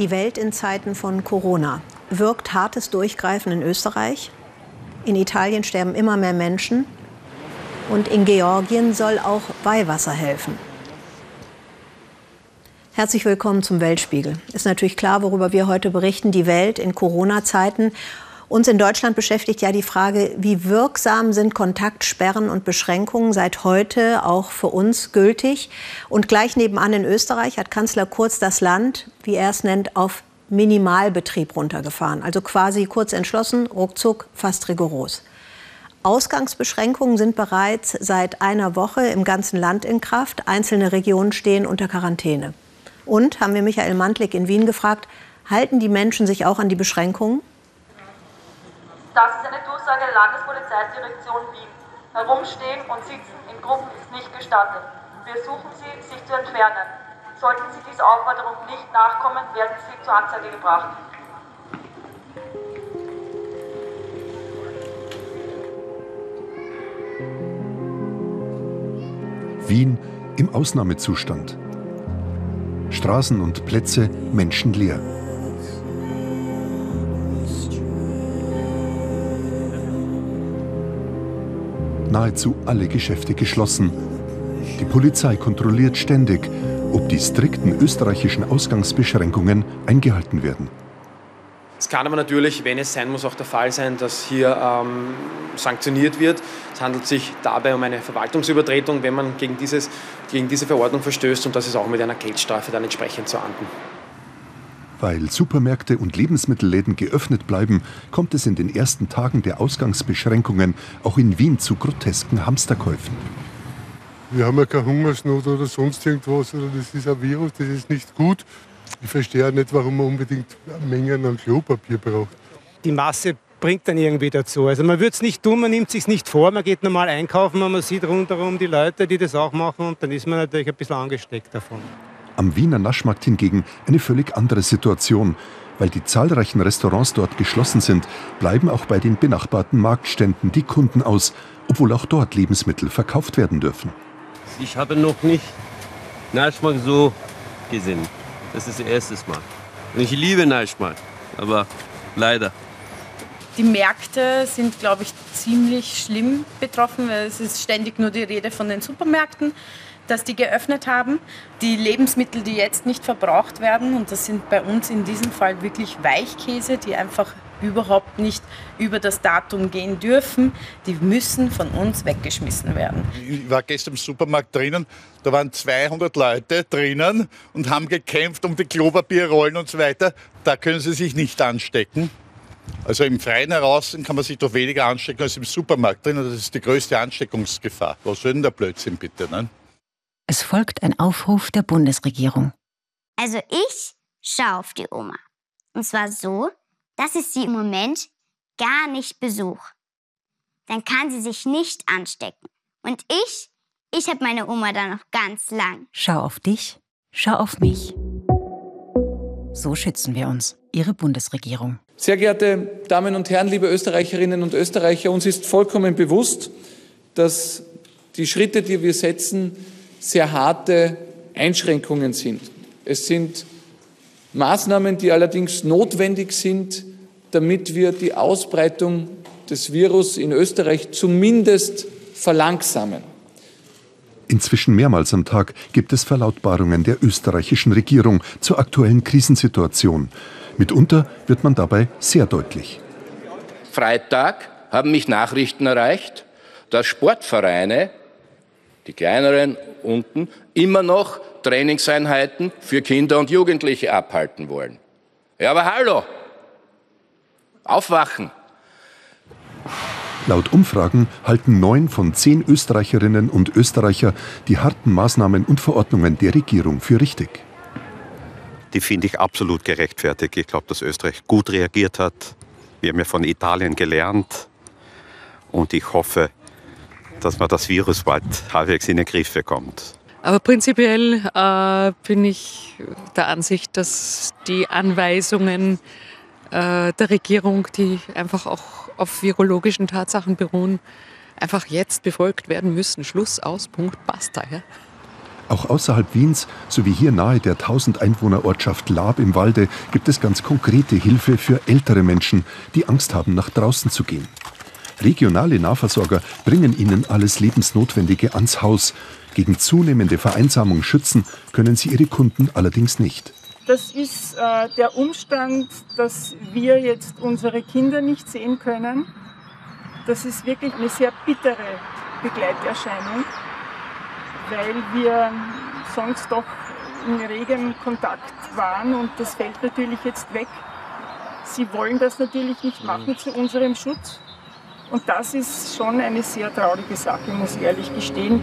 Die Welt in Zeiten von Corona. Wirkt hartes Durchgreifen in Österreich? In Italien sterben immer mehr Menschen. Und in Georgien soll auch Weihwasser helfen. Herzlich willkommen zum Weltspiegel. Ist natürlich klar, worüber wir heute berichten, die Welt in Corona-Zeiten. Uns in Deutschland beschäftigt ja die Frage, wie wirksam sind Kontaktsperren und Beschränkungen seit heute auch für uns gültig. Und gleich nebenan in Österreich hat Kanzler Kurz das Land, wie er es nennt, auf Minimalbetrieb runtergefahren. Also quasi kurz entschlossen, ruckzuck, fast rigoros. Ausgangsbeschränkungen sind bereits seit einer Woche im ganzen Land in Kraft. Einzelne Regionen stehen unter Quarantäne. Und haben wir Michael Mantlik in Wien gefragt, halten die Menschen sich auch an die Beschränkungen? Der Landespolizeidirektion Wien. Herumstehen und sitzen in Gruppen ist nicht gestattet. Wir suchen Sie, sich zu entfernen. Sollten Sie dieser Aufforderung nicht nachkommen, werden Sie zur Anzeige gebracht. Wien im Ausnahmezustand. Straßen und Plätze menschenleer. Nahezu alle Geschäfte geschlossen. Die Polizei kontrolliert ständig, ob die strikten österreichischen Ausgangsbeschränkungen eingehalten werden. Es kann aber natürlich, wenn es sein muss, auch der Fall sein, dass hier ähm, sanktioniert wird. Es handelt sich dabei um eine Verwaltungsübertretung, wenn man gegen, dieses, gegen diese Verordnung verstößt und das ist auch mit einer Geldstrafe dann entsprechend zu ahnden. Weil Supermärkte und Lebensmittelläden geöffnet bleiben, kommt es in den ersten Tagen der Ausgangsbeschränkungen auch in Wien zu grotesken Hamsterkäufen. Wir haben ja keine Hungersnot oder sonst irgendwas, oder das ist ein Virus, das ist nicht gut. Ich verstehe auch nicht, warum man unbedingt Mengen an Klopapier braucht. Die Masse bringt dann irgendwie dazu. Also man würde es nicht tun, man nimmt es sich nicht vor, man geht normal einkaufen und man sieht rundherum die Leute, die das auch machen und dann ist man natürlich ein bisschen angesteckt davon. Am Wiener Naschmarkt hingegen eine völlig andere Situation. Weil die zahlreichen Restaurants dort geschlossen sind, bleiben auch bei den benachbarten Marktständen die Kunden aus, obwohl auch dort Lebensmittel verkauft werden dürfen. Ich habe noch nicht Naschmarkt so gesehen. Das ist das erste Mal. Und ich liebe Naschmarkt, aber leider. Die Märkte sind, glaube ich, ziemlich schlimm betroffen, weil es ist ständig nur die Rede von den Supermärkten dass die geöffnet haben. Die Lebensmittel, die jetzt nicht verbraucht werden, und das sind bei uns in diesem Fall wirklich Weichkäse, die einfach überhaupt nicht über das Datum gehen dürfen, die müssen von uns weggeschmissen werden. Ich war gestern im Supermarkt drinnen, da waren 200 Leute drinnen und haben gekämpft um die Klopapierrollen und so weiter. Da können sie sich nicht anstecken. Also im Freien heraus kann man sich doch weniger anstecken als im Supermarkt drin. Das ist die größte Ansteckungsgefahr. Was soll denn der Blödsinn bitte? Ne? Es folgt ein Aufruf der Bundesregierung. Also ich schaue auf die Oma. Und zwar so, dass ich sie im Moment gar nicht besuche. Dann kann sie sich nicht anstecken. Und ich, ich habe meine Oma da noch ganz lang. Schau auf dich, schau auf mich. So schützen wir uns, Ihre Bundesregierung. Sehr geehrte Damen und Herren, liebe Österreicherinnen und Österreicher, uns ist vollkommen bewusst, dass die Schritte, die wir setzen, sehr harte Einschränkungen sind. Es sind Maßnahmen, die allerdings notwendig sind, damit wir die Ausbreitung des Virus in Österreich zumindest verlangsamen. Inzwischen mehrmals am Tag gibt es Verlautbarungen der österreichischen Regierung zur aktuellen Krisensituation. Mitunter wird man dabei sehr deutlich. Freitag haben mich Nachrichten erreicht, dass Sportvereine die kleineren unten, immer noch Trainingseinheiten für Kinder und Jugendliche abhalten wollen. Ja, aber hallo, aufwachen. Laut Umfragen halten neun von zehn Österreicherinnen und Österreicher die harten Maßnahmen und Verordnungen der Regierung für richtig. Die finde ich absolut gerechtfertigt. Ich glaube, dass Österreich gut reagiert hat. Wir haben ja von Italien gelernt. Und ich hoffe, dass man das Virus bald halbwegs in den Griff bekommt. Aber prinzipiell äh, bin ich der Ansicht, dass die Anweisungen äh, der Regierung, die einfach auch auf virologischen Tatsachen beruhen, einfach jetzt befolgt werden müssen. Schluss, aus, Punkt, basta. Ja? Auch außerhalb Wiens, sowie hier nahe der 1000 Einwohner-Ortschaft Laab im Walde, gibt es ganz konkrete Hilfe für ältere Menschen, die Angst haben, nach draußen zu gehen. Regionale Nahversorger bringen ihnen alles Lebensnotwendige ans Haus. Gegen zunehmende Vereinsamung schützen können sie ihre Kunden allerdings nicht. Das ist äh, der Umstand, dass wir jetzt unsere Kinder nicht sehen können. Das ist wirklich eine sehr bittere Begleiterscheinung, weil wir sonst doch in regem Kontakt waren und das fällt natürlich jetzt weg. Sie wollen das natürlich nicht machen zu unserem Schutz. Und das ist schon eine sehr traurige Sache, muss ich ehrlich gestehen.